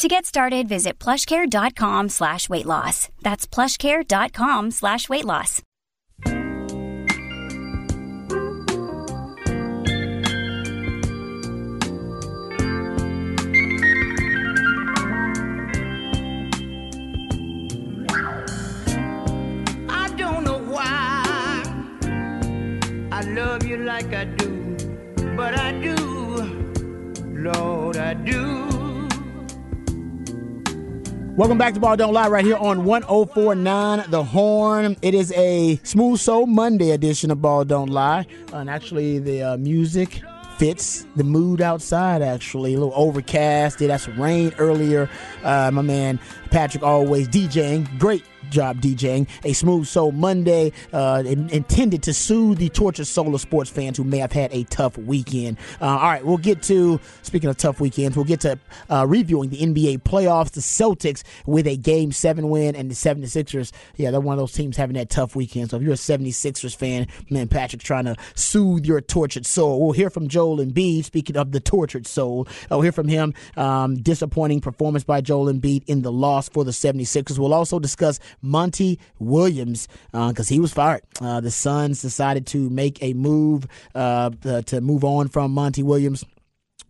To get started, visit plushcare.com slash weight loss. That's plushcare.com slash weight loss. I don't know why I love you like I do, but I do, Lord, I do. Welcome back to Ball Don't Lie right here on 1049 The Horn. It is a Smooth Soul Monday edition of Ball Don't Lie. And actually, the uh, music fits the mood outside, actually. A little overcast. Did have some rain earlier. Uh, my man Patrick always DJing. Great job DJing. A Smooth Soul Monday uh, in- intended to soothe the tortured soul of sports fans who may have had a tough weekend. Uh, all right, we'll get to, speaking of tough weekends, we'll get to uh, reviewing the NBA playoffs. The Celtics with a game seven win and the 76ers. Yeah, they're one of those teams having that tough weekend. So if you're a 76ers fan, man, Patrick's trying to soothe your tortured soul. We'll hear from Joel Embiid, speaking of the tortured soul. We'll hear from him. Um, disappointing performance by Joel Embiid in the loss for the 76ers. We'll also discuss Monty Williams because he was fired. Uh, the Suns decided to make a move uh, uh, to move on from Monty Williams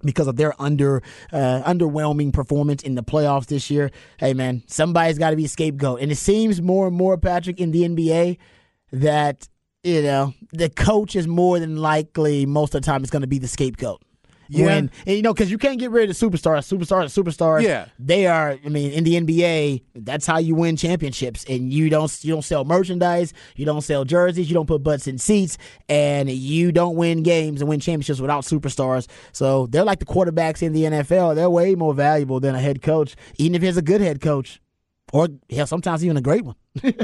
because of their under uh, underwhelming performance in the playoffs this year. Hey man, somebody's got to be a scapegoat, and it seems more and more, Patrick, in the NBA that you know the coach is more than likely most of the time is going to be the scapegoat. Yeah. When, and, you know, because you can't get rid of superstars. Superstars, superstars. Yeah. they are. I mean, in the NBA, that's how you win championships. And you don't you don't sell merchandise, you don't sell jerseys, you don't put butts in seats, and you don't win games and win championships without superstars. So they're like the quarterbacks in the NFL. They're way more valuable than a head coach, even if he's a good head coach, or hell, sometimes even a great one.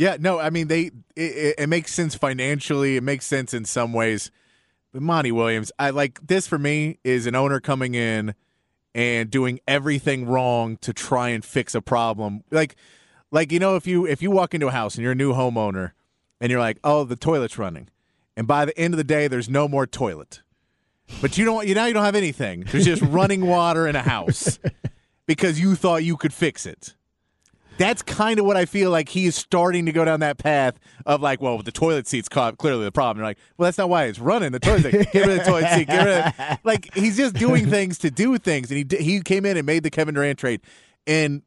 Yeah, no, I mean they. It, it makes sense financially. It makes sense in some ways. But Monty Williams, I like this for me is an owner coming in and doing everything wrong to try and fix a problem. Like, like you know, if you if you walk into a house and you're a new homeowner and you're like, oh, the toilet's running, and by the end of the day, there's no more toilet, but you don't. You now you don't have anything. There's just running water in a house because you thought you could fix it that's kind of what I feel like he's starting to go down that path of like, well, the toilet seat's caught clearly the problem. You're like, well, that's not why it's running. The toilet seat, get rid of the toilet seat, get rid of like he's just doing things to do things, and he he came in and made the Kevin Durant trade, and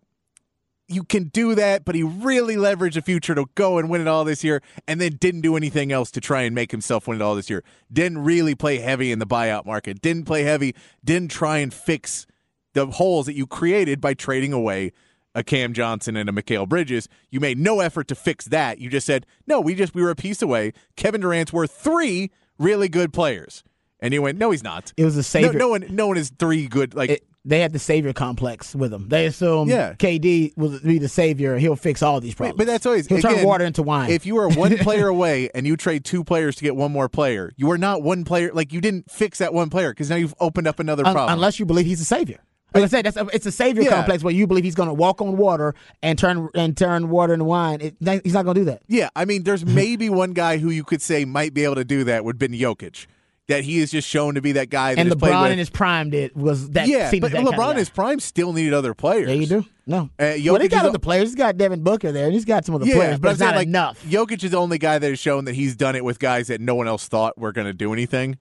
you can do that, but he really leveraged the future to go and win it all this year, and then didn't do anything else to try and make himself win it all this year. Didn't really play heavy in the buyout market. Didn't play heavy. Didn't try and fix the holes that you created by trading away a Cam Johnson and a Mikal Bridges. You made no effort to fix that. You just said, no, we just we were a piece away. Kevin Durant's worth three really good players. And you went, no, he's not. It was a No, savior. no one no one is three good like It- they had the savior complex with them. They assume Yeah. KD will be the savior. He'll fix all these problems. But that's always he'll turn water into wine. If you are one player away and you trade two players to get one more player, you are not one player. Like you didn't fix that one player because now you've opened up another problem. unless you believe he's a savior. Like I said, that's a, it's a savior Yeah. complex where you believe he's going to walk on water and turn and turn water into wine. It, that- he's not going to do that. yeah, I mean, there's maybe one guy who you could say might be able to do that would have been Jokic. That he is just shown to be that guy that And LeBron in his prime did was that. yeah, but that of LeBron in his prime still needed other players. Yeah, you do. No. Uh, well, Jokic they got other players. He's got Devin Booker there, and he's got some other Yeah, players, but, I'm it's not like, enough. Jokic is the only guy that has shown that he's done it with guys that no one else thought were going to do anything,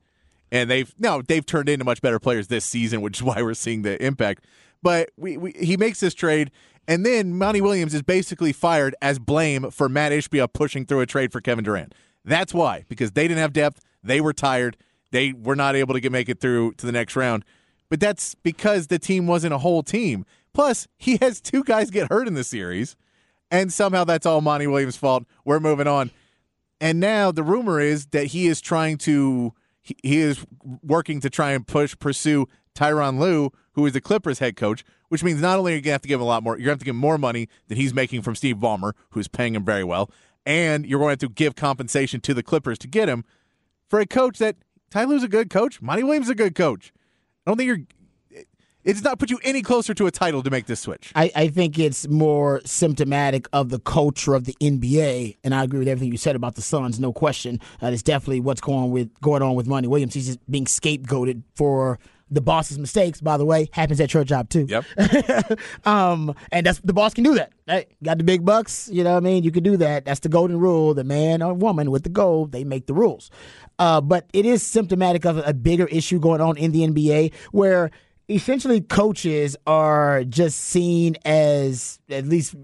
and they've no, they've turned into much better players this season, which is why we're seeing the impact. But we, we he makes this trade, and then Monty Williams is basically fired as blame for Mat Ishbia pushing through a trade for Kevin Durant. That's why because they didn't have depth, they were tired, they were not able to get make it through to the next round. But that's because the team wasn't a whole team. Plus, he has two guys get hurt in the series and somehow that's all Monty Williams' fault. We're moving on. And now the rumor is that he is trying to he, he is working to try and push pursue Tyronn Lue, who is the Clippers head coach, which means not only are you gonna have to give him a lot more, you're gonna have to give him more money than he's making from Steve Ballmer, who's paying him very well, and you're going to have to give compensation to the Clippers to get him. For a coach that Ty Lue's a good coach, Monty Williams is a good coach. I don't think you're. It does not put you any closer to a title to make this switch. I, I think it's more symptomatic of the culture of the NBA, and I agree with everything you said about the Suns. No question, uh, that's definitely what's going with going on with Monty Williams. He's just being scapegoated for the boss's mistakes. By the way, happens at your job too. Yep. um, and that's the boss can do that. Hey, got the big bucks. You know what I mean? You can do that. That's the golden rule. The man or woman with the gold, they make the rules. Uh, but it is symptomatic of a bigger issue going on in the NBA where essentially coaches are just seen as at least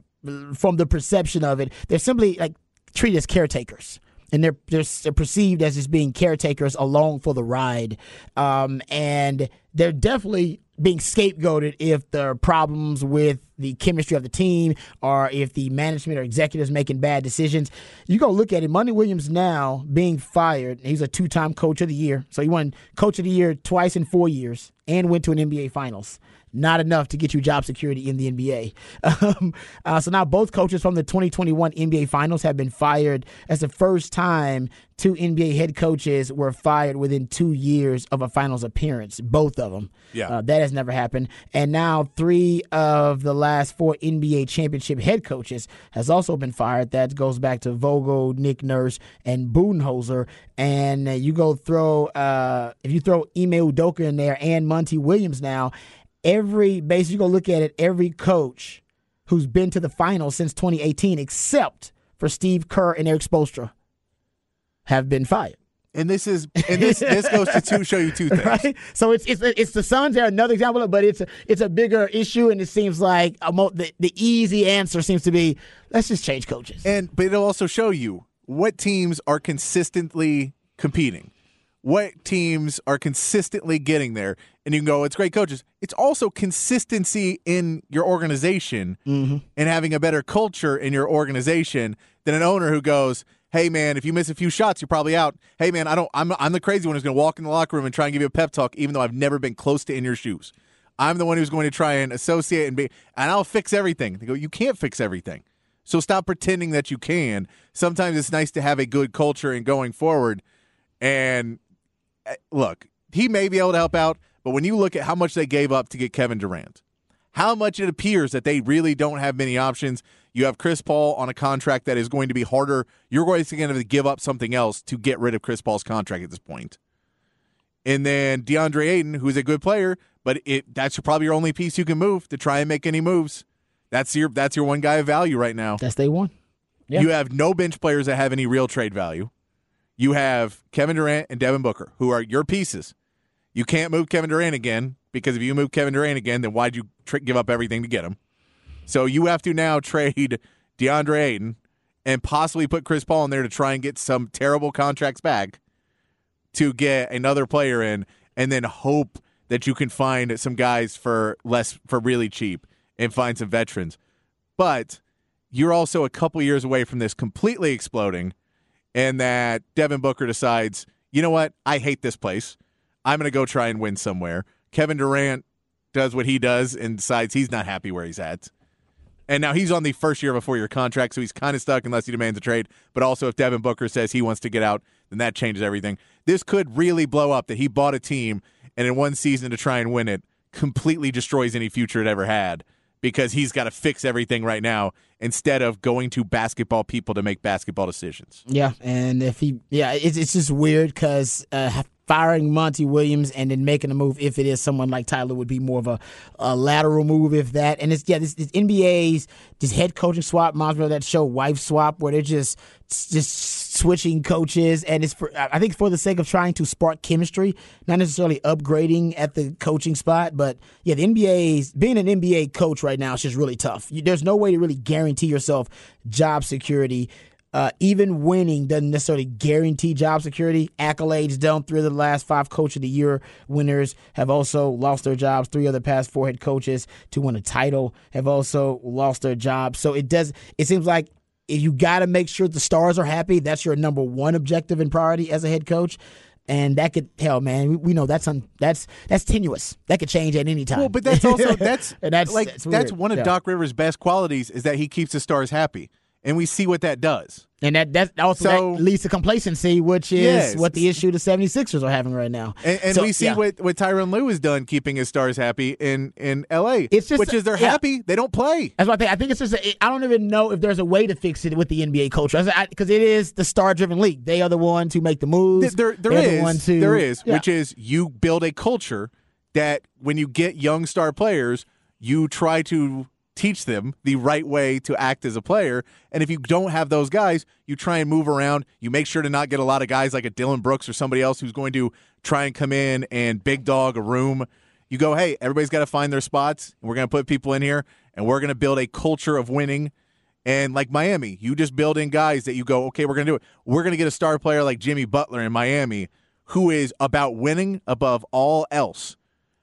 from the perception of it they're simply like treated as caretakers. And they're, they're, they're perceived as just being caretakers along for the ride. Um, and they're definitely being scapegoated if there are problems with the chemistry of the team or if the management or executives making bad decisions. You go look at it. Monty Williams now being fired. He's a two-time coach of the year, so he won coach of the year twice in four years and went to an NBA Finals not enough to get you job security in the NBA. Um, uh, so now both coaches from the 2021 NBA Finals have been fired. That's the first time two NBA head coaches were fired within two years of a finals appearance. Both of them. Yeah. Uh, that has never happened. And now three of the last four NBA championship head coaches has also been fired. That goes back to Vogel, Nick Nurse, and Budenholzer. And uh, you go throw, uh, if you throw Ime Udoka in there and Monty Williams now, every basically you go look at it, every coach who's been to the finals since 2018, except for Steve Kerr and Erik Spoelstra, have been fired. And this is and this this goes to two, show you two things. Right? So it's it's it's the Suns. They're another example, but it's a, it's a bigger issue, and it seems like a mo- the the easy answer seems to be let's just change coaches. And but it'll also show you what teams are consistently competing, what teams are consistently getting there, and you can go, it's great coaches. It's also consistency in your organization mm-hmm. and having a better culture in your organization than an owner who goes, "Hey man, if you miss a few shots, you're probably out. Hey man, I don't. I'm I'm the crazy one who's going to walk in the locker room and try and give you a pep talk, even though I've never been close to in your shoes. I'm the one who's going to try and associate and be, and I'll fix everything. They go, you can't fix everything. So stop pretending that you can. Sometimes it's nice to have a good culture and going forward. And Uh, look, he may be able to help out, but when you look at how much they gave up to get Kevin Durant, how much it appears that they really don't have many options. You have Chris Paul on a contract that is going to be harder. You're going to have to give up something else to get rid of Chris Paul's contract at this point. And then DeAndre Ayton, who's a good player, but it that's probably your only piece you can move to try and make any moves. That's your that's your one guy of value right now. That's day one. Yeah. You have no bench players that have any real trade value. You have Kevin Durant and Devin Booker, who are your pieces. You can't move Kevin Durant again because if you move Kevin Durant again, then why'd you tr- give up everything to get him? So you have to now trade DeAndre Ayton and possibly put Chris Paul in there to try and get some terrible contracts back to get another player in, and then hope that you can find some guys for less for really cheap and find some veterans. But you're also a couple years away from this completely exploding, and that Devin Booker decides, you know what, I hate this place. I'm going to go try and win somewhere. Kevin Durant does what he does and decides he's not happy where he's at. And now he's on the first year of a four year contract, so he's kind of stuck unless he demands a trade. But also, if Devin Booker says he wants to get out, then that changes everything. This could really blow up that he bought a team and in one season to try and win it completely destroys any future it ever had because he's got to fix everything right now instead of going to basketball people to make basketball decisions. Yeah, and if he, yeah, it's it's just weird because uh, firing Monty Williams and then making a move if it is someone like Ty Lue would be more of a, a lateral move if that. And it's yeah, this, this NBA's this head coaching swap of that show Wife Swap where they're just just switching coaches and it's for I think for the sake of trying to spark chemistry, not necessarily upgrading at the coaching spot, but yeah, the NBA's being an NBA coach right now is just really tough. You, there's no way to really guarantee yourself job security. Uh, even winning doesn't necessarily guarantee job security. Accolades don't. Three of the last five Coach of the Year winners have also lost their jobs. Three other past four head coaches to win a title have also lost their jobs. So it does. It seems like you got to make sure the stars are happy, that's your number one objective and priority as a head coach. And that could hell, man. We, we know that's un, that's that's tenuous. That could change at any time. Well, but that's also that's And that's- like that's that's one of Yeah. Doc Rivers' best qualities is that he keeps the stars happy. And we see what that does. And that that also So- that leads to complacency, which is Yes. what the issue the 76ers are having right now. And, and So, we see yeah. what, what Tyronn Lue has done keeping his stars happy in, in LA. It's just- which is they're yeah. happy, they don't play. That's what I think. I think it's just. A, I don't even know if there's a way to fix it with the NBA culture because it is the star-driven league. They are the ones who make the moves. There, there the is, ones who- there is, Yeah. which is you build a culture that when you get young star players, you try to teach them the right way to act as a player. And if you don't have those guys, you try and move around. You make sure to not get a lot of guys like a Dillon Brooks or somebody else who's going to try and come in and big dog a room. You go, hey, everybody's got to find their spots, we're going to put people in here, and we're going to build a culture of winning. And like Miami, you just build in guys that you go, okay, we're going to do it. We're going to get a star player like Jimmy Butler in Miami who is about winning above all else.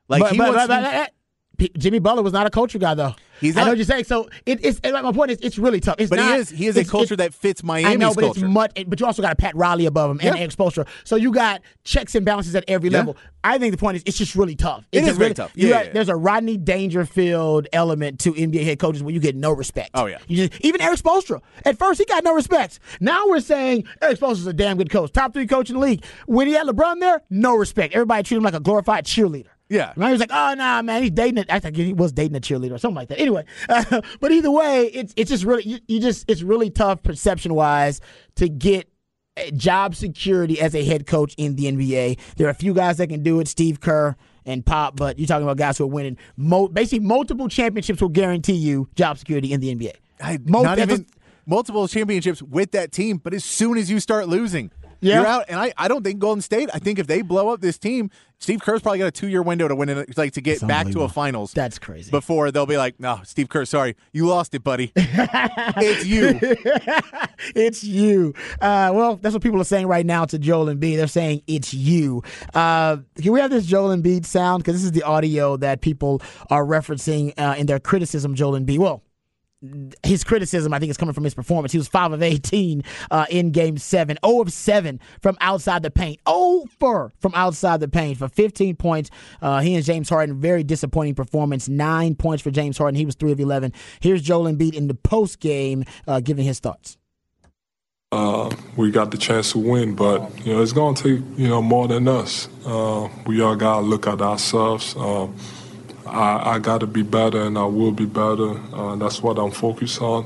Like but, he but, wants but- but- but- P- Jimmy Butler was not a culture guy though. He's I know what you're saying. So it, it's my point is it's really tough. It's but not, he is he is a culture that fits Miami's I know, but culture. it's much. But you also got a Pat Riley above him and Yeah. exposure. So you got checks and balances at every Yeah. level. I think the point is it's just really tough. It It's is just very really, tough. You Yeah, got, yeah. There's a Rodney Dangerfield element to NBA head coaches where you get no respect. Oh, yeah. Just, even Erik Spoelstra. At first he got no respect. Now we're saying Erik Spoelstra's a damn good coach, top three coach in the league. When he had LeBron there, no respect. Everybody treated him like a glorified cheerleader. Yeah. Right? He was like, oh, nah, man, he's dating it. I think he was dating a cheerleader or something like that. Anyway, uh, but either way, it's it's just really, you, you just, it's really tough perception wise to get job security as a head coach in the NBA. There are a few guys that can do it, Steve Kerr and Pop, but you're talking about guys who are winning. Mo- basically, multiple championships will guarantee you job security in the NBA. I, Mo- not even multiple championships with that team, but as soon as you start losing, Yeah. you're out. And I, I don't think Golden State. I think if they blow up this team, Steve Kerr's probably got a two year window to win it, like to get back to a finals. That's crazy. Before they'll be like, no, Steve Kerr, sorry, you lost it, buddy. it's you. it's you. Uh, well, that's what people are saying right now to Joel Embiid. They're saying it's you. Uh, can we have this Joel Embiid sound? Because this is the audio that people are referencing uh, in their criticism, of Joel Embiid. Well, his criticism, I think, is coming from his performance. He was 5 of 18 uh, in game 7, 0 of 7 from outside the paint, 0 for from outside the paint for 15 points. Uh, he and James Harden, very disappointing performance, 9 points for James Harden. He was 3 of 11. Here's Joel Embiid in the post game uh, giving his thoughts. uh, we got the chance to win, but you know it's going to take you know more than us. Uh, we all got to look at ourselves. Uh, I, I got to be better, and I will be better. Uh, that's what I'm focused on.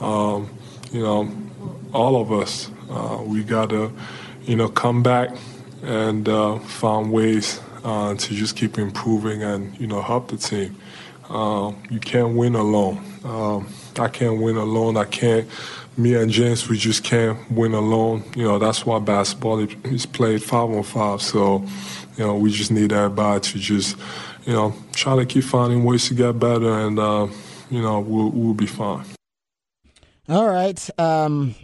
Um, you know, all of us, uh, we got to you know come back and uh, find ways uh, to just keep improving and you know help the team. Uh, you can't win alone. Um, I can't win alone. I can't. Me and James, we just can't win alone. You know, that's why basketball is played five on five. So, you know, we just need everybody to just, you know, try to keep finding ways to get better, and uh, you know, we'll we'll be fine. All right. Um,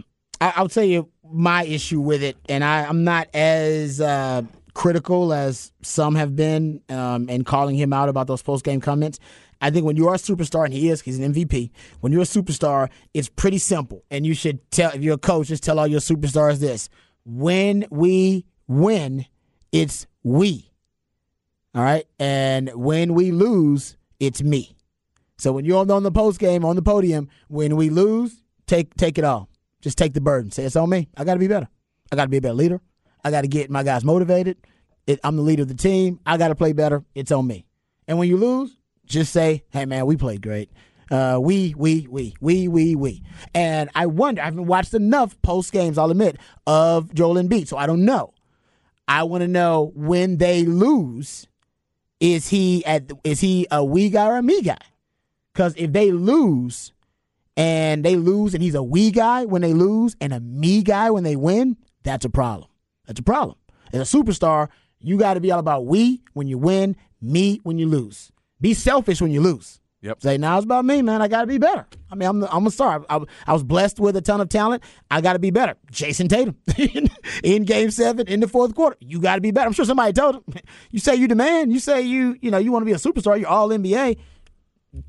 I, I'll tell you my issue with it, and I, I'm not as uh, critical as some have been um, in calling him out about those post game comments. I think when you are a superstar, and he is, he's an MVP. When you're a superstar, it's pretty simple, and you should tell if you're a coach, just tell all your superstars this: when we win, it's we. All right, and when we lose, it's me. So when you're on the post game on the podium, when we lose, take take it all. Just take the burden. Say it's on me. I got to be better. I got to be a better leader. I got to get my guys motivated. It, I'm the leader of the team. I got to play better. It's on me. And when you lose, just say, "Hey man, we played great. Uh, we we we we we we." And I wonder. I haven't watched enough post games. I'll admit of Joel Embiid, so I don't know. I want to know when they lose. Is he at? Is he a we guy or a me guy? Because if they lose and they lose and he's a we guy when they lose and a me guy when they win, that's a problem. That's a problem. As a superstar, you got to be all about we when you win, me when you lose. Be selfish when you lose. Yep. Say, now it's about me, man. I got to be better. I mean, I'm, I'm a star. I, I was blessed with a ton of talent. I got to be better. Jayson Tatum in game seven, in the fourth quarter. You got to be better. I'm sure somebody told him. You say you the man. You say you, you know, you want to be a superstar. You're all NBA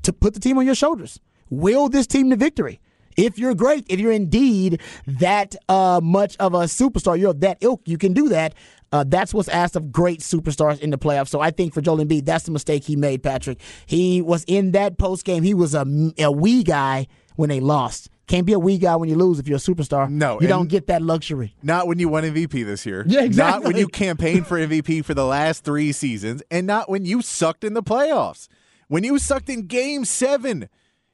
to put the team on your shoulders. Will this team to victory? If you're great, if you're indeed that uh, much of a superstar, you're of that ilk, you can do that. Uh, that's what's asked of great superstars in the playoffs. So I think for Joel Embiid, that's the mistake he made, Patrick. He was in that post game. He was a, a wee guy when they lost. Can't be a wee guy when you lose if you're a superstar. No, you don't get that luxury. Not when you won MVP this year. Yeah, Not exactly. when you campaigned for MVP for the last three seasons, and not when you sucked in the playoffs. When you sucked in game seven,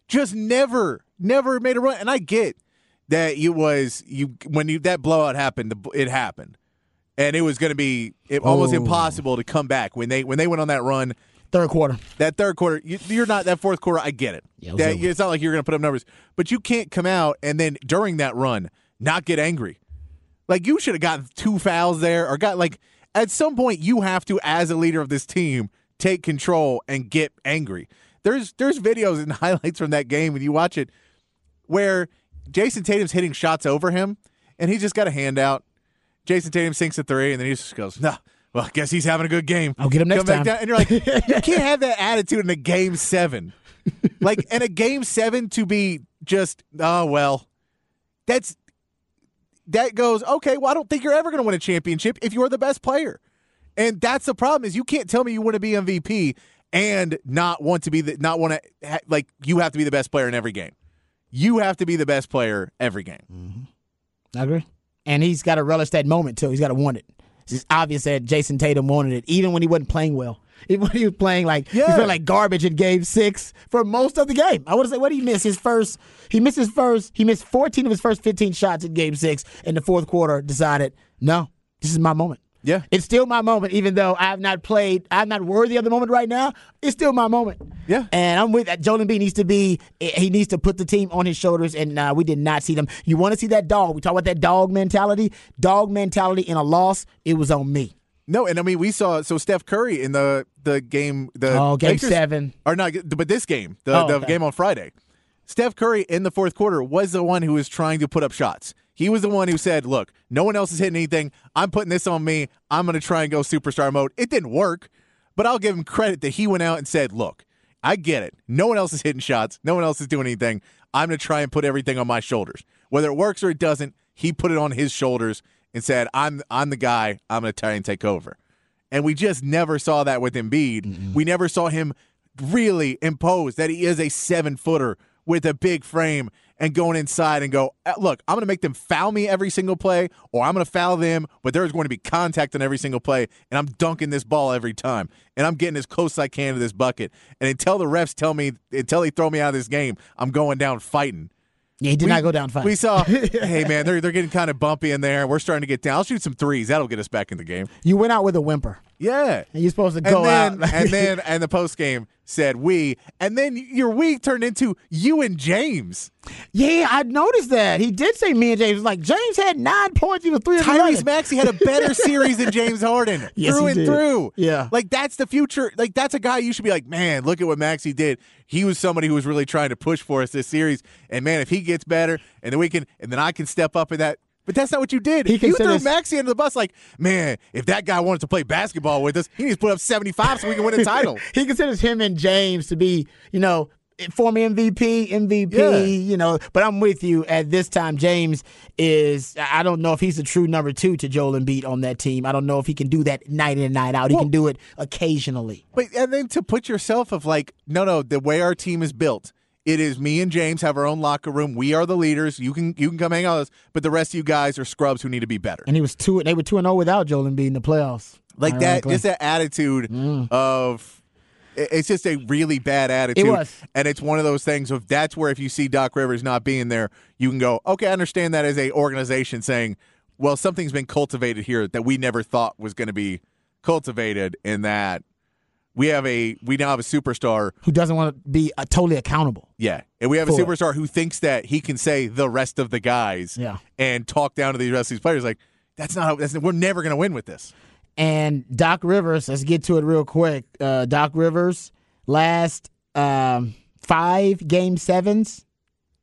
just never, never made a run. And I get that it was you when you that blowout happened, it happened. And it was going to be it, almost Oh. impossible to come back when they when they went on that run. Third quarter. That third quarter, you, you're not that fourth quarter. I get it. Yeah, it That- it's not like you're going to put up numbers, but you can't come out and then during that run not get angry. Like you should have gotten two fouls there, or got like at some point you have to, as a leader of this team, take control and get angry. There's there's videos and highlights from that game when you watch it where Jayson Tatum's hitting shots over him and he just got a handout. Jayson Tatum sinks a three and then he just goes, "No, well, I guess he's having a good game. I'll get him next Come back time." down." And you're like, you can't have that attitude in a game seven. like in a game seven to be just, oh well, that's that goes okay. Well, I don't think you're ever going to win a championship if you're the best player, and that's the problem. Is you can't tell me you want to be MVP and not want to be the not want to ha, like you have to be the best player in every game. You have to be the best player every game. Mm-hmm. I agree. And he's got to relish that moment too. He's got to want it. It's obvious that Jayson Tatum wanted it, even when he wasn't playing well. Even when he was playing like he felt like garbage in Game Six for most of the game. I want to say, what did he miss? His first, he missed his first, he missed 14 of his first 15 shots in Game Six. In the fourth quarter, decided, no, this is my moment. Yeah. It's still my moment, even though I have not played, I'm not worthy of the moment right now. It's still my moment. Yeah. And I'm with that. Joel Embiid needs to be, he needs to put the team on his shoulders, and uh, we did not see them. You want to see that dog. We talk about that dog mentality. Dog mentality in a loss, it was on me. No, and I mean we saw so Steph Curry in the the game the Oh, game Lakers- seven. or not, but this game the, Oh, the okay. game on Friday. Steph Curry in the fourth quarter was the one who was trying to put up shots. He was the one who said, "Look, no one else is hitting anything. I'm putting this on me. I'm going to try and go superstar mode." It didn't work, but I'll give him credit that he went out and said, "Look, I get it. No one else is hitting shots. No one else is doing anything. I'm going to try and put everything on my shoulders. Whether it works or it doesn't, he put it on his shoulders and said, "I'm I'm the guy. I'm going to try and take over." And we just never saw that with Embiid. Mm-hmm. We never saw him really impose that he is a seven footer with a big frame and going inside and go, "Uh, look, I'm going to make them foul me every single play, or I'm going to foul them, but there's going to be contact on every single play, and I'm dunking this ball every time, and I'm getting as close as I can to this bucket. And until the refs tell me, until they throw me out of this game, I'm going down fighting. Yeah, he did We- not go down five. We saw, hey man, they're they're getting kind of bumpy in there. We're starting to get down. I'll shoot some threes. That'll get us back in the game. you went out with a whimper. Yeah. And you're supposed to go and then, out. and then, and the post game said we, and then your we turned into you and James. yeah, I noticed that. He did say me and James. Like, James had nine points. He was three Tyrese 11. Maxey had a better series than James Harden Yes, through and did. through. Yeah. like that's the future. Like that's a guy you should be like, man, look at what Maxey did. He was somebody who was really trying to push for us this series, and man, if he gets better, and then we can, and then I can step up in that. But that's not what you did. He you threw Maxey under the bus. Like, man, if that guy wanted to play basketball with us, he needs to put up seventy five so we can win a title. he considers him and James to be, you know, former MVP, MVP, Yeah. you know. But I'm with you at this time. James is, I don't know if he's the true number two to Joel Embiid on that team. I don't know if he can do that night in and night out. He can do it occasionally. But and then to put yourself of like, no, no, the way our team is built, it is me and James have our own locker room. We are the leaders. You can you can come hang out with us, but the rest of you guys are scrubs who need to be better. And he was two. They were two and zero without Joel Embiid in the playoffs. Like that, just that attitude mm. of. It's just a really bad attitude. It was. And it's one of those things of that's where if you see Doc Rivers not being there, you can go, okay, I understand that as a organization saying, well, something's been cultivated here that we never thought was going to be cultivated in that we have a we now have a superstar who doesn't want to be uh, totally accountable. Yeah, and we have a For it. superstar who thinks that he can say the rest of the guys, Yeah. and talk down to the rest of these players. Like that's not. How, that's, we're never going to win with this. And Doc Rivers, let's get to it real quick. Uh, Doc Rivers, last um, five game sevens,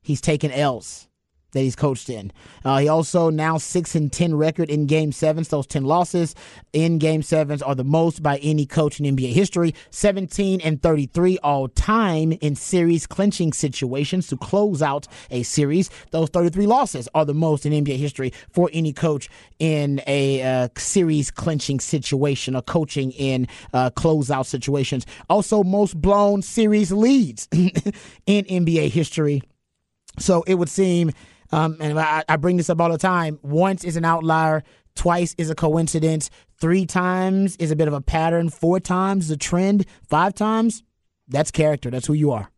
he's taken L's that he's coached in. Uh, he also now six and ten record in game sevens. Those ten losses in game sevens are the most by any coach in NBA history. Seventeen and thirty-three all time in series clinching situations to close out a series. Those thirty-three losses are the most in NBA history for any coach in a uh, series clinching situation or coaching in uh, closeout situations. Also, most blown series leads in NBA history So it would seem, um, and I, I bring this up all the time. Once is an outlier. Twice is a coincidence. Three times is a bit of a pattern. Four times is a trend. Five times, that's character. That's who you are.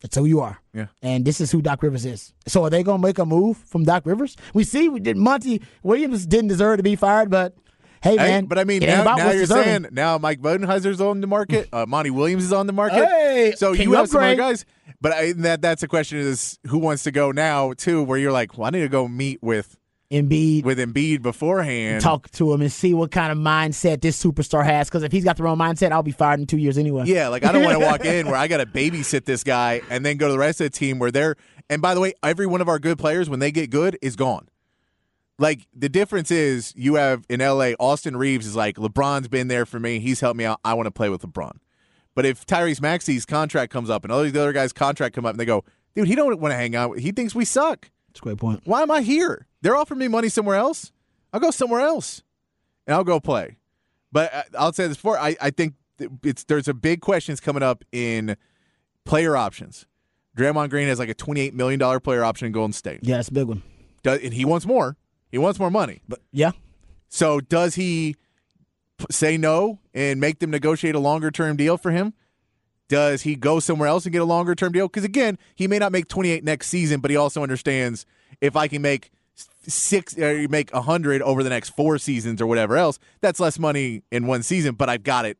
That's who you are. Yeah. And this is who Doc Rivers is. So are they going to make a move from Doc Rivers? We see we did Monty Williams didn't deserve to be fired, but hey, Hey, man. but I mean, now, now you're deserving. saying now Mike Budenholzer's on the market, uh, Monty Williams is on the market. Hey, so you have some other upgrade? guys, but I, that that's a question is who wants to go now too? Where you're like, well, I need to go meet with Embiid, with Embiid beforehand. talk to him and see what kind of mindset this superstar has. Because if he's got the wrong mindset, I'll be fired in two years anyway. Yeah, like I don't want to walk in where I got to babysit this guy and then go to the rest of the team where they're. And by the way, every one of our good players, when they get good, is gone. Like the difference is, you have in LA, Austin Reaves is like LeBron's been there for me. He's helped me out. I want to play with LeBron. But if Tyrese Maxey's contract comes up and all these other guys' contract come up and they go, dude, he don't want to hang out. He thinks we suck. That's a great point. Why am I here? They're offering me money somewhere else. I'll go somewhere else, and I'll go play. But uh, I'll say this before. I, I think it's there's a big questions coming up in player options. Draymond Green has like a twenty eight million dollar player option in Golden State, Yeah, that's a big one. Does, and he wants more. He wants more money. But yeah, So does he say no and make them negotiate a longer term deal for him? Does he go somewhere else and get a longer term deal? Because again, he may not make 28 next season, but he also understands if I can make six, or make 100 over the next four seasons or whatever else, that's less money in one season, but I've got it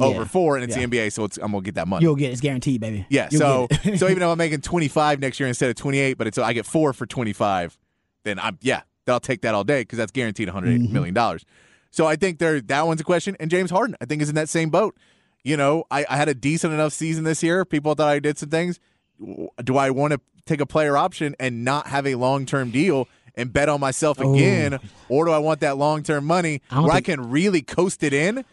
over four, and it's Yeah. the NBA, so it's, I'm gonna get that money. you'll get. It's guaranteed, baby. Yeah. You'll So so even though I'm making 25 next year instead of 28, but it's I get four for 25, then I'm yeah, I'll take that all day because that's guaranteed 108 Mm-hmm. million dollars. So I think there that one's a question, and James Harden I think is in that same boat. You know, I, I had a decent enough season this year. People thought I did some things. Do I want to take a player option and not have a long term deal? And bet on myself oh. again, or do I want that long term money I where think- I can really coast it in?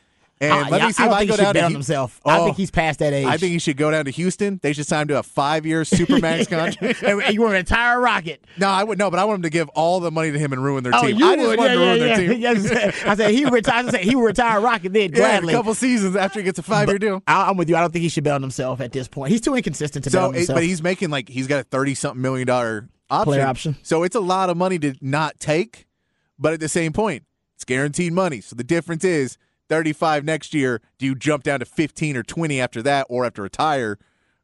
And Uh, let yeah, me see I if I go down bet to on himself. I Oh. think he's past that age. I think he should go down to Houston. They should sign him to a five-year supermax contract. and you want to retire Rocket. no, I would no, but I want him to give all the money to him and ruin their Oh, team. you I just would. want Yeah, to yeah, ruin yeah. their team. I said he retires. I said he would retire Rocket then gladly. a couple seasons after he gets a five-year deal. I- I'm with you. I don't think he should bet on himself at this point. He's too inconsistent to bet So, on it, himself. but he's making like he's got a thirty-something million dollar option. Player option. So it's a lot of money to not take, but at the same point, it's guaranteed money. So the difference is thirty-five next year. Do you jump down to fifteen or twenty after that, or after retire?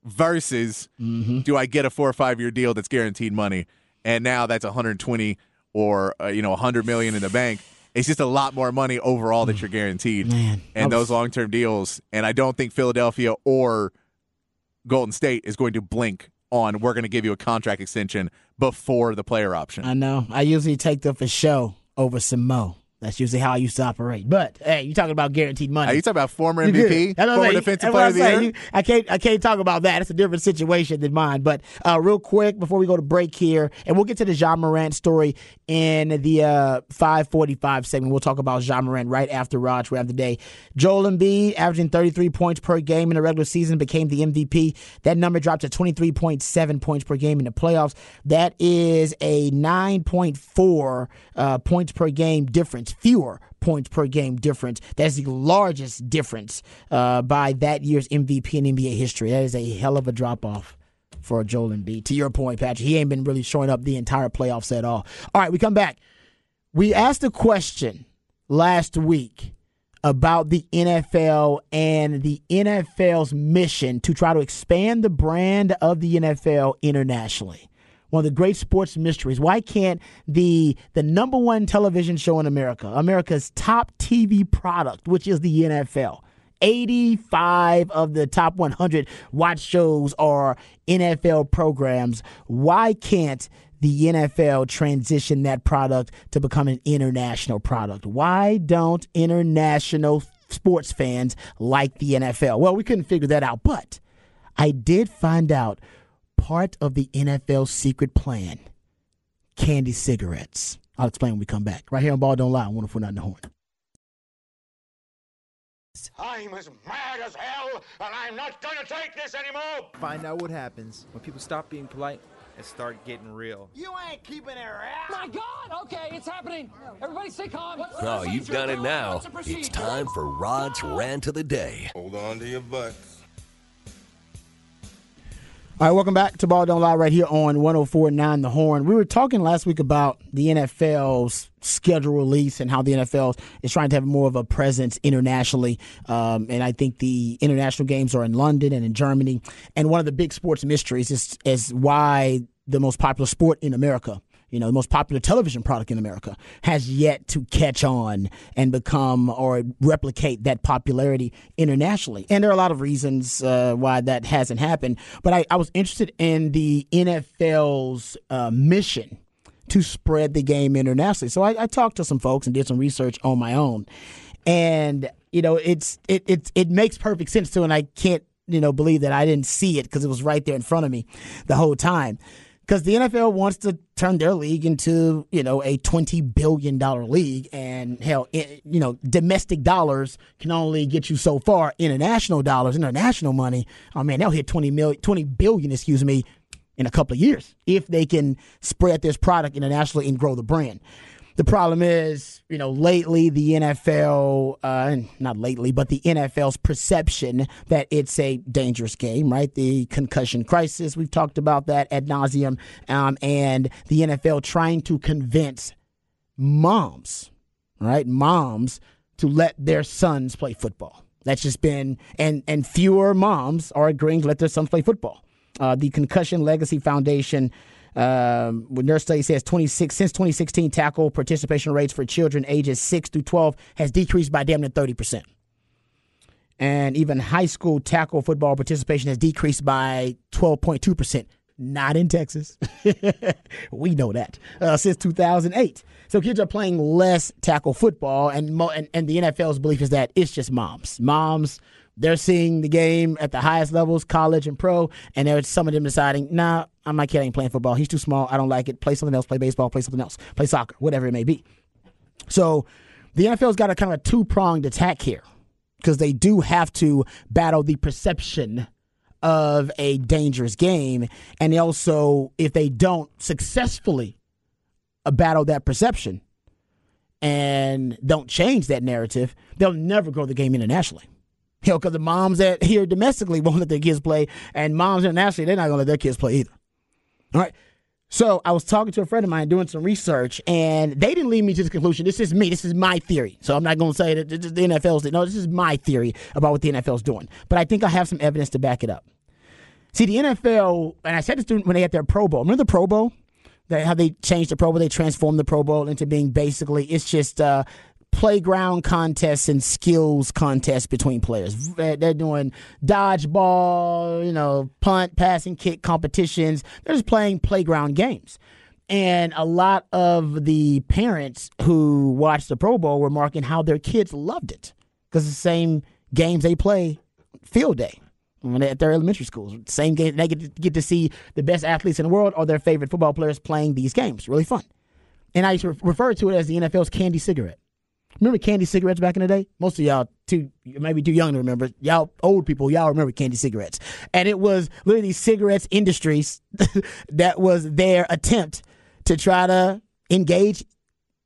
Versus, Mm-hmm. do I get a four or five-year deal that's guaranteed money, and now that's one hundred twenty or uh, you know hundred million in the bank. It's just a lot more money overall that you're guaranteed, Man, and was- those long-term deals. And I don't think Philadelphia or Golden State is going to blink on we're going to give you a contract extension before the player option. I know. I usually take the for show over some mo. That's usually how I used to operate. But hey, you talking about guaranteed money? Are you talking about former MVP, former defensive player of the year? You- I can't. I can't talk about that. It's a different situation than mine. But uh, real quick before we go to break here, and we'll get to the Ja Morant story in the uh, 5:45 segment. We'll talk about Ja Morant right after Rod's rant the day. Joel Embiid averaging 33 points per game in the regular season became the MVP. That number dropped to 23.7 points per game in the playoffs. That is a 9.4 uh, points per game difference, fewer points per game difference. That's the largest difference uh, by that year's MVP in NBA history. That is a hell of a drop off for Joel Embiid. To your point, Patrick, he ain't been really showing up the entire playoffs at all. All right, we come back. We asked a question last week about the NFL and the NFL's mission to try to expand the brand of the NFL internationally. One of the great sports mysteries. Why can't the the number one television show in America, America's top TV product, which is the NFL, 85 of the top 100 watch shows are NFL programs. Why can't the NFL transition that product to become an international product? Why don't international sports fans like the NFL? Well, we couldn't figure that out, but I did find out part of the NFL's secret plan candy cigarettes. I'll explain when we come back. Right here on Ball Don't Lie, 104.9 The Horn. I'm as mad as hell, and I'm not gonna take this anymore! Find out what happens when people stop being polite and start getting real. You ain't keeping it around! My God! Okay, it's happening. Everybody stay calm. What's the Oh, you've done it now. What's the procedure? It's time for Rod's rant of the day. Hold on to your butts. All right, welcome back to Ball Don't Lie right here on 1049 The Horn. We were talking last week about the NFL's schedule release and how the NFL is trying to have more of a presence internationally. Um, and I think the international games are in London and in Germany. And one of the big sports mysteries is, is why the most popular sport in America you know, the most popular television product in America, has yet to catch on and become or replicate that popularity internationally. And there are a lot of reasons uh, why that hasn't happened. But I, I, was interested in the NFL's uh, mission to spread the game internationally. So I, I talked to some folks and did some research on my own. And, you know, it's it, it, it makes perfect sense too. And I can't, you know, believe that I didn't see it because it was right there in front of me the whole time because the NFL wants to turn their league into you know a twenty billion dollar league, and hell, it, you know domestic dollars can only get you so far. International dollars, international money, oh man, they'll hit 20 million, 20 billion, excuse me, in a couple of years if they can spread this product internationally and grow the brand. The problem is, you know, lately the NFL, uh, not lately, but the NFL's perception that it's a dangerous game, right? The concussion crisis, we've talked about that ad nauseum, um, and the NFL trying to convince moms, right, moms to let their sons play football. That's just been, and and fewer moms are agreeing to let their sons play football. Uh, the Concussion Legacy Foundation um, nurse study says 26 since 2016, tackle participation rates for children ages 6 through 12 has decreased by damn near 30 percent. And even high school tackle football participation has decreased by 12.2 percent. Not in Texas. we know that uh, since 2008. So kids are playing less tackle football, and, mo- and and the NFL's belief is that it's just moms. Moms they're seeing the game at the highest levels, college and pro, and there's some of them deciding, nah, my kid ain't playing football. He's too small. I don't like it. Play something else. Play baseball. Play something else. Play soccer. Whatever it may be. So the NFL's got a kind of a two pronged attack here because they do have to battle the perception of a dangerous game, and they also, if they don't successfully uh, battle that perception and don't change that narrative, they'll never grow the game internationally. You know, because the moms that here domestically won't let their kids play, and moms internationally, they're not going to let their kids play either. All right. So I was talking to a friend of mine doing some research, and they didn't lead me to the conclusion. This is me. This is my theory. So I'm not going to say that the NFL's. No, this is my theory about what the NFL's doing. But I think I have some evidence to back it up. See, the NFL, and I said this when they had their Pro Bowl. Remember the Pro Bowl? That how they changed the Pro Bowl? They transformed the Pro Bowl into being basically it's just uh, playground contests and skills contests between players. They're doing dodgeball, you know, punt, passing, kick competitions. They're just playing playground games. And a lot of the parents who watched the Pro Bowl were marking how their kids loved it because the same games they play field day when at their elementary schools. Same game they get to, get to see the best athletes in the world or their favorite football players playing these games. Really fun. And I used to refer to it as the NFL's candy cigarette. Remember candy cigarettes back in the day? Most of y'all too maybe too young to remember. Y'all old people, y'all remember candy cigarettes. And it was literally cigarettes industries that was their attempt to try to engage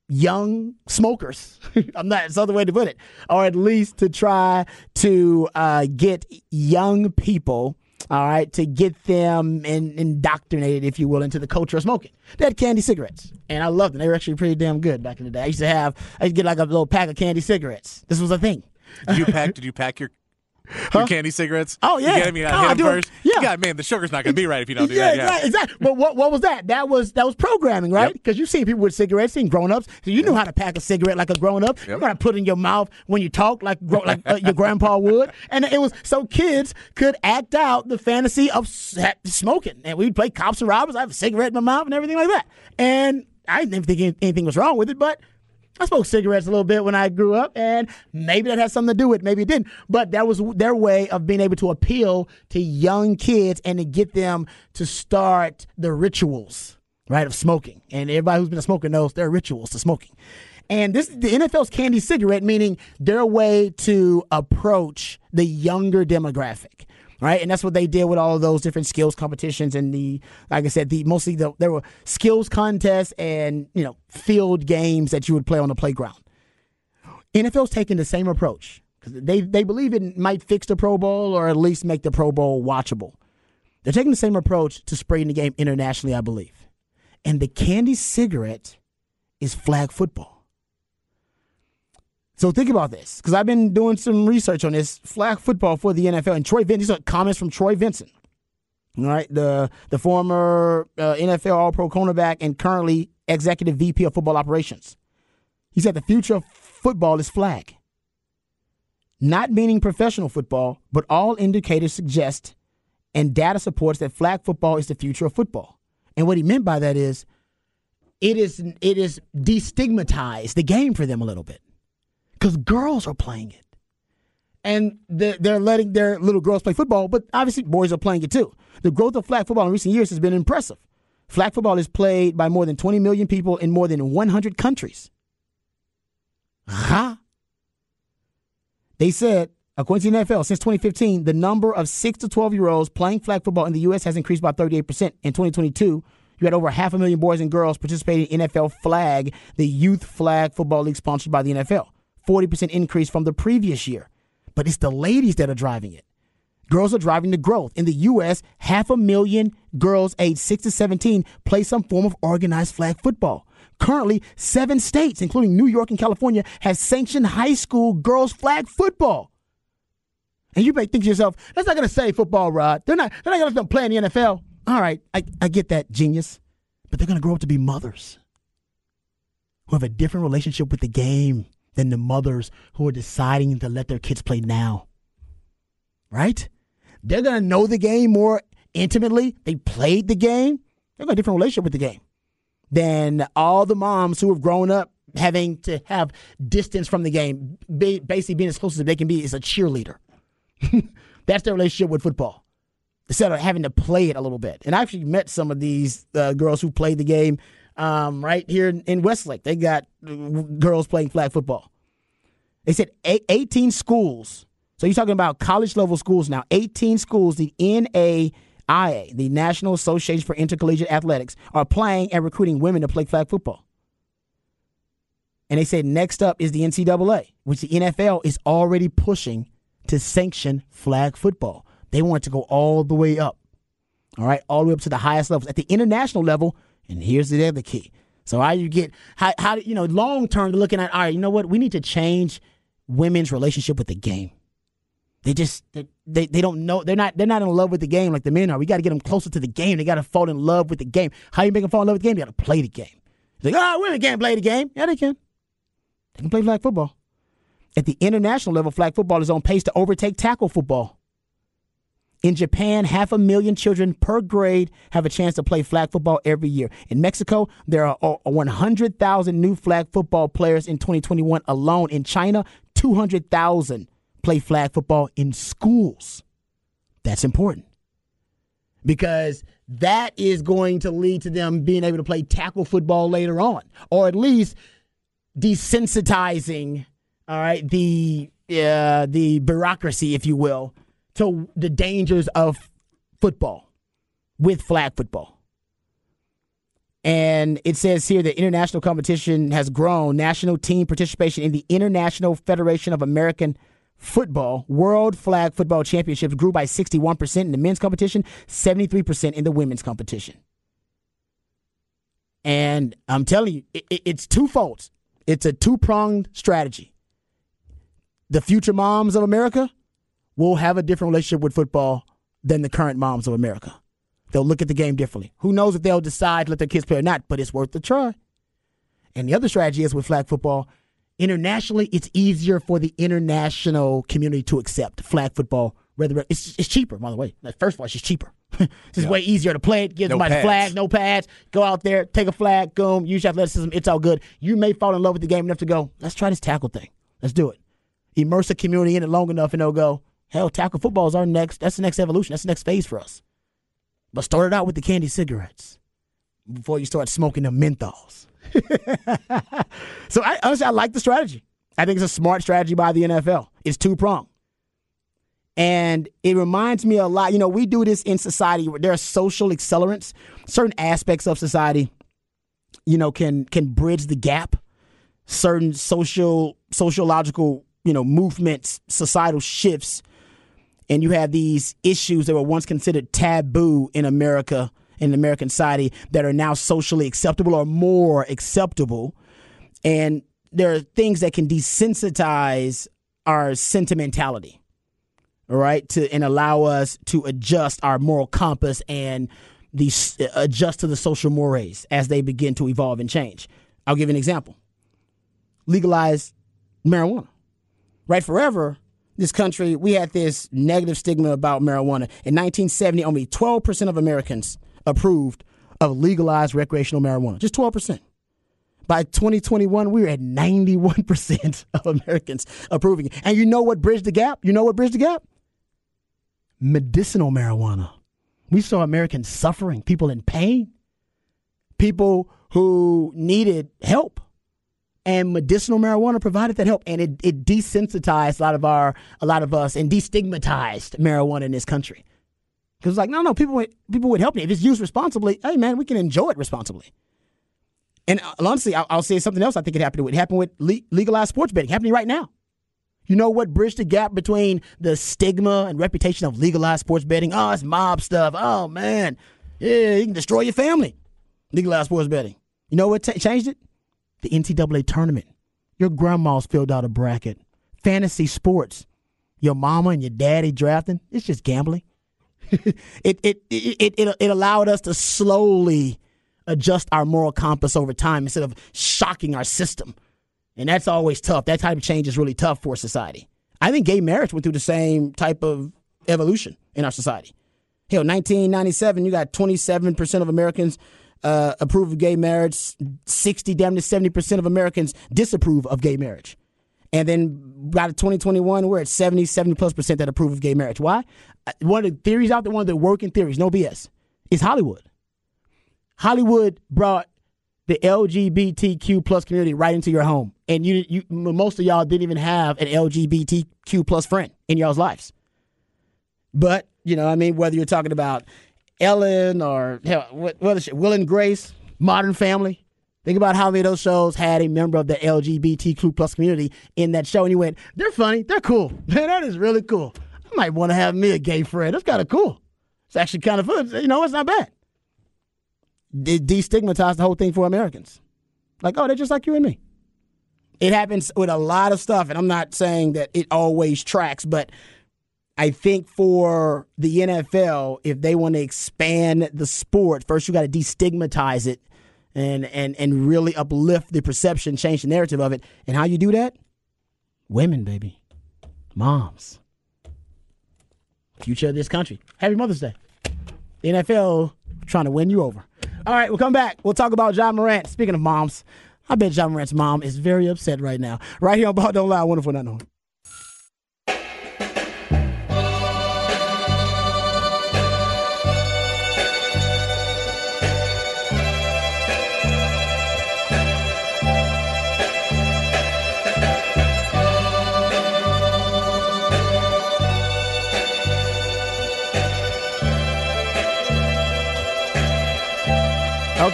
young smokers. I'm not, it's other way to put it. Or at least to try to uh, get young people all right, to get them in, indoctrinated, if you will, into the culture of smoking. They had candy cigarettes, and I loved them. They were actually pretty damn good back in the day. I used to have, I used to get like a little pack of candy cigarettes. This was a thing. Did you pack? did you pack your Huh? Your candy cigarettes. Oh yeah, you get me. I hit them first. Yeah, God, man, the sugar's not going to be right if you don't do yeah, that. Yeah, exactly. exactly. But what what was that? That was that was programming, right? Because yep. you see people with cigarettes, seen grown ups, so you knew how to pack a cigarette like a grown up. Yep. You know how to put in your mouth when you talk, like like uh, your grandpa would. And it was so kids could act out the fantasy of smoking, and we'd play cops and robbers. I have a cigarette in my mouth and everything like that. And I didn't think anything was wrong with it, but I smoked cigarettes a little bit when I grew up, and maybe that had something to do with it, maybe it didn't. But that was their way of being able to appeal to young kids and to get them to start the rituals, right, of smoking. And everybody who's been a smoker knows there are rituals to smoking. And this the NFL's candy cigarette, meaning their way to approach the younger demographic right? And that's what they did with all of those different skills competitions and the, like I said, the mostly the, there were skills contests and you know field games that you would play on the playground. NFL's taking the same approach because they they believe it might fix the Pro Bowl or at least make the Pro Bowl watchable. They're taking the same approach to spreading the game internationally, I believe. And the candy cigarette is flag football. So think about this, because I've been doing some research on this flag football for the NFL. And Troy Vincent, these are comments from Troy Vincent, all right, the the former uh, NFL All Pro cornerback and currently executive VP of football operations. He said the future of football is flag. Not meaning professional football, but all indicators suggest and data supports that flag football is the future of football. And what he meant by that is it is it is destigmatized the game for them a little bit because girls are playing it, and they're, letting their little girls play football, but obviously boys are playing it too. The growth of flag football in recent years has been impressive. Flag football is played by more than 20 million people in more than 100 countries. Huh? They said, according to the NFL, since 2015, the number of 6 to 12 year olds playing flag football in the U.S. has increased by 38%. In 2022, you had over half a million boys and girls participating in NFL Flag, the youth flag football league sponsored by the NFL. 40% increase from the previous year. But it's the ladies that are driving it. Girls are driving the growth. In the U.S., half a million girls aged 6 to 17 play some form of organized flag football. Currently, seven states, including New York and California, have sanctioned high school girls flag football. And you may think to yourself, that's not going to save football, Rod. They're not, they're not going to let them play in the NFL. All right, I, I get that, genius. But they're going to grow up to be mothers who have a different relationship with the game than the mothers who are deciding to let their kids play now. Right? They're going to know the game more intimately. They played the game. They've got a different relationship with the game than all the moms who have grown up having to have distance from the game, basically being as close as they can be is a cheerleader. That's their relationship with football. Instead of having to play it a little bit. And I actually met some of these uh, girls who played the game um, right here in, Westlake. They got girls playing flag football. They said 18 schools so you're talking about college level schools now. 18 schools, the NAIA, the National Association for Intercollegiate Athletics, are playing and recruiting women to play flag football. And they said next up is the NCAA, which the NFL is already pushing to sanction flag football. They want it to go all the way up. All right, all the way up to the highest levels. At the international level, and here's the other key. So how you get how how you know long term looking at all right, you know what? We need to change women's relationship with the game. They just they, they, they don't know they're not they're not in love with the game like the men are. We got to get them closer to the game. They got to fall in love with the game. How you make them fall in love with the game? You got to play the game. It's like, oh, women can't play the game. Yeah, they can. They can play flag football. At the international level, flag football is on pace to overtake tackle football. In Japan, half a million children per grade have a chance to play flag football every year. In Mexico, there are 100,000 new flag football players in 2021 alone. In China, 200,000 play flag football in schools. That's important because that is going to lead to them being able to play tackle football later on, or at least desensitizing, all right, the uh, the bureaucracy, if you will, to the dangers of football with flag football. And it says here that international competition has grown. National team participation in the International Federation of American football, World Flag Football Championships grew by 61% in the men's competition, 73% in the women's competition. And I'm telling you, it, it, it's twofold. It's a two pronged strategy. The future moms of America will have a different relationship with football than the current moms of America. They'll look at the game differently. Who knows if they'll decide to let their kids play or not, but it's worth a try. And the other strategy is with flag football internationally, it's easier for the international community to accept flag football. Rather, it's, it's cheaper. By the way, first of all, it's just cheaper. it's yeah. way easier to play it. Give no somebody flag, no pads. Go out there, take a flag, boom, use your athleticism. It's all good. You may fall in love with the game enough to go. Let's try this tackle thing. Let's do it. Immerse the community in it long enough, and they'll go. Hell, tackle football is our next. That's the next evolution. That's the next phase for us. But start it out with the candy cigarettes before you start smoking the menthols. so I, honestly, I like the strategy. I think it's a smart strategy by the NFL. It's two pronged. And it reminds me a lot, you know, we do this in society where there are social accelerants, certain aspects of society, you know, can can bridge the gap. Certain social sociological, you know, movements, societal shifts and you have these issues that were once considered taboo in America, in American society, that are now socially acceptable or more acceptable. And there are things that can desensitize our sentimentality, all right, to and allow us to adjust our moral compass and the uh, adjust to the social mores as they begin to evolve and change. I'll give you an example. Legalize marijuana. Right forever, this country, we had this negative stigma about marijuana. In 1970, only 12% of Americans approved of legalized recreational marijuana. Just 12%. By 2021, we were at 91% of Americans approving. And you know what bridged the gap? You know what bridged the gap? Medicinal marijuana. We saw Americans suffering, people in pain, people who needed help. And medicinal marijuana provided that help, and it, it desensitized a lot of our, a lot of us, and destigmatized marijuana in this country. Because like, no, no, people would people would help me if it's used responsibly. Hey, man, we can enjoy it responsibly. And uh, honestly, I'll, I'll say something else. I think it happened. It happened with legalized sports betting, happening right now. You know what bridged the gap between the stigma and reputation of legalized sports betting? Oh, it's mob stuff. Oh man, yeah, you can destroy your family. Legalized sports betting. You know what t- changed it? The NCAA tournament. Your grandma's filled out a bracket. Fantasy sports. Your mama and your daddy drafting. It's just gambling. it, it, it, it, it, allowed us to slowly adjust our moral compass over time instead of shocking our system. And that's always tough. That type of change is really tough for society. I think gay marriage went through the same type of evolution in our society. Hell, 1997, you got 27% of Americans uh, approve of gay marriage, 60, damn near 70% of Americans disapprove of gay marriage. And then by 2021, we're at 70, 70 plus percent that approve of gay marriage. Why? Uh, one of the theories out there, one of the working theories, no BS, is Hollywood. Hollywood brought the LGBTQ plus community right into your home, and you, you most of y'all didn't even have an LGBTQ plus friend in y'all's lives. But you know, I mean, whether you're talking about Ellen or hell, what, what is it, Will and Grace, Modern Family. Think about how many of those shows had a member of the LGBTQ plus community in that show, and you went, "They're funny, they're cool, man. That is really cool. I might want to have me a gay friend. That's kind of cool. It's actually kind of fun. You know, it's not bad." It destigmatized the whole thing for Americans. Like, oh, they're just like you and me. It happens with a lot of stuff, and I'm not saying that it always tracks, but I think for the NFL, if they want to expand the sport, first you got to destigmatize it and and and really uplift the perception, change the narrative of it. And how you do that? Women, baby, moms, future of this country. Happy Mother's Day. The NFL trying to win you over. All right, we'll come back. We'll talk about Ja Morant. Speaking of moms, I bet Ja Morant's mom is very upset right now. Right here on Ball Don't Lie, wonderful not knowing.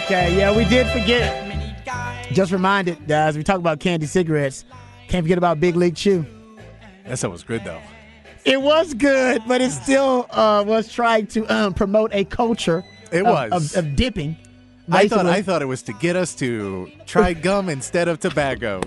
Okay, yeah, we did forget. Just reminded, guys, we talk about candy cigarettes. Can't forget about Big League Chew. That stuff was good, though. It was good, but it still uh, was trying to um, promote a culture. It of, was of, of dipping. I thought I thought it was to get us to try gum instead of tobacco.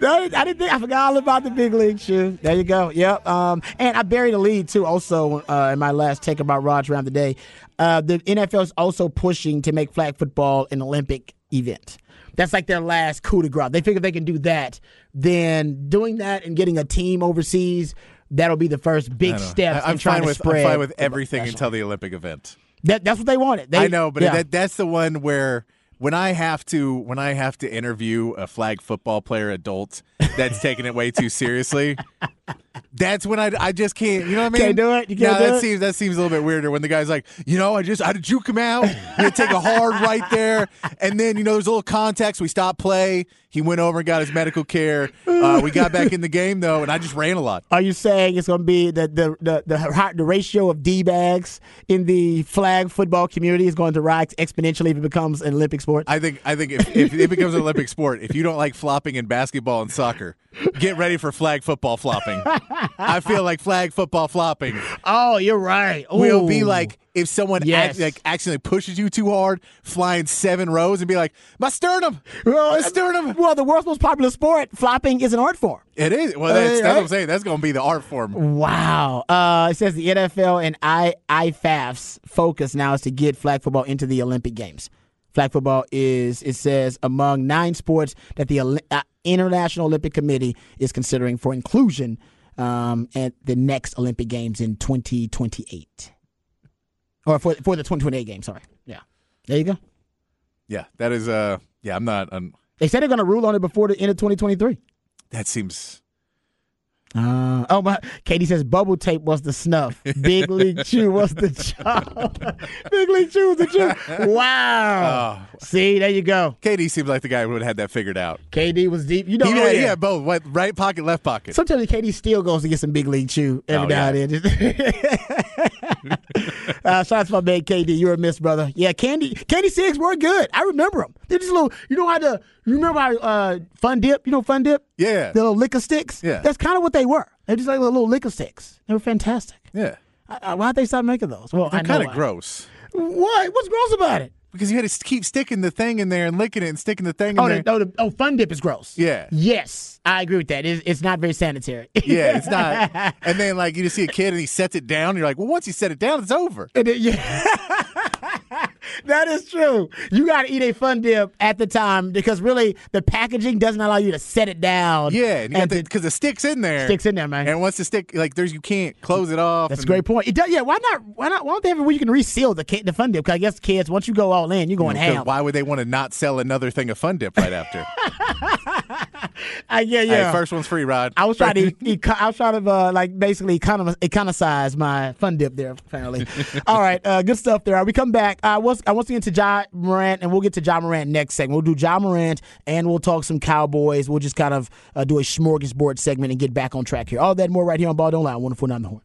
No, I didn't think I forgot all about the Big League Chew. There you go. Yep. Um, and I buried a lead too. Also, uh, in my last take about Rod's rant the day, uh, the NFL is also pushing to make flag football an Olympic event. That's like their last coup de grace. They figure they can do that. Then doing that and getting a team overseas, that'll be the first big step. I'm fine with I'm fine with everything until the Olympic event. That, that's what they wanted. They, I know, but yeah. that, that's the one where when I have to when I have to interview a flag football player adult that's taking it way too seriously, that's when I, I just can't. You know what I mean? Can't do it. You can't no, do that it? seems that seems a little bit weirder when the guy's like, you know, I just how did you come out? You take a hard right there, and then you know there's a little context. We stop play. He went over and got his medical care. Uh, we got back in the game though, and I just ran a lot. Are you saying it's going to be the the the the, the ratio of d bags in the flag football community is going to rise exponentially if it becomes an Olympic sport? I think I think if, if it becomes an Olympic sport, if you don't like flopping in basketball and soccer, get ready for flag football flopping. I feel like flag football flopping oh, you're right. We'll be like if someone Yes. act, like accidentally pushes you too hard, flying seven rows, and be like, "My sternum, well, my sternum." Well, the world's most popular sport, flopping, is an art form. It is. Well, that's, Uh, that's what I'm saying. That's going to be the art form. Wow. Uh, it says the NFL and I IFAF's focus now is to get flag football into the Olympic Games. Flag football is, it says, among nine sports that the uh, International Olympic Committee is considering for inclusion um, at the next Olympic Games in 2028. Or for, for the 2028 Games, sorry. Yeah. There you go. Yeah, that is. Uh, yeah, I'm not. Um, They said they're going to rule on it before the end of 2023. that seems. Uh, oh my! KD says bubble tape was the snuff. Big League Chew was the job. Big League Chew was the chew. Wow. Oh. See, there you go. KD seems like the guy who would have had that figured out. KD was deep. You know, He oh, had, yeah. he had both, right- right pocket, left pocket. Sometimes KD still goes to get some Big League Chew every Oh, now yeah. and then. uh, shout out to my man KD. You're a miss, brother. Yeah, Candy Candy Cigs were good. I remember them. They're just a little. You know how to. You remember how uh, Fun Dip? You know Fun Dip? Yeah. The little liquor sticks. Yeah. That's kind of what they were. They're just like little liquor sticks. They were fantastic. yeah, Uh, why'd they stop making those? Well, they're I know kind of gross What? What's gross about it? Because you had to keep sticking the thing in there and licking it and sticking the thing in Oh, there. the, oh, the, oh, Fun Dip is gross. Yeah. Yes, I agree with that. It's, it's not very sanitary. Yeah, it's not. and then like you just see a kid and he sets it down. And You're like, well, once you set it down, it's over. And it- yeah. that is true. You got to eat a Fun Dip at the time because really the packaging doesn't allow you to set it down. Yeah, because it stick's in there. Sticks in there, man. And once the stick, like there's, you can't close it off. That's a great point. It does, yeah. Why not? Why not? Why don't they have it where you can reseal the the Fun Dip? Because I guess kids, once you go all in, you're going Because ham. Why would they want to not sell another thing of Fun Dip right after? I, yeah, yeah. Hey, first one's free, Rod. I was trying to, eco- I was trying to uh, like basically econom- economicize my fun dip there. Apparently, all right, uh, good stuff there. We come back. I was I want to get to Ja Morant, and we'll get to Ja Morant next segment. We'll do Ja Morant, and we'll talk some Cowboys. We'll just kind of uh, do a smorgasbord segment and get back on track here. All that more right here on Ball Don't Lie. Wonderful, not the horn.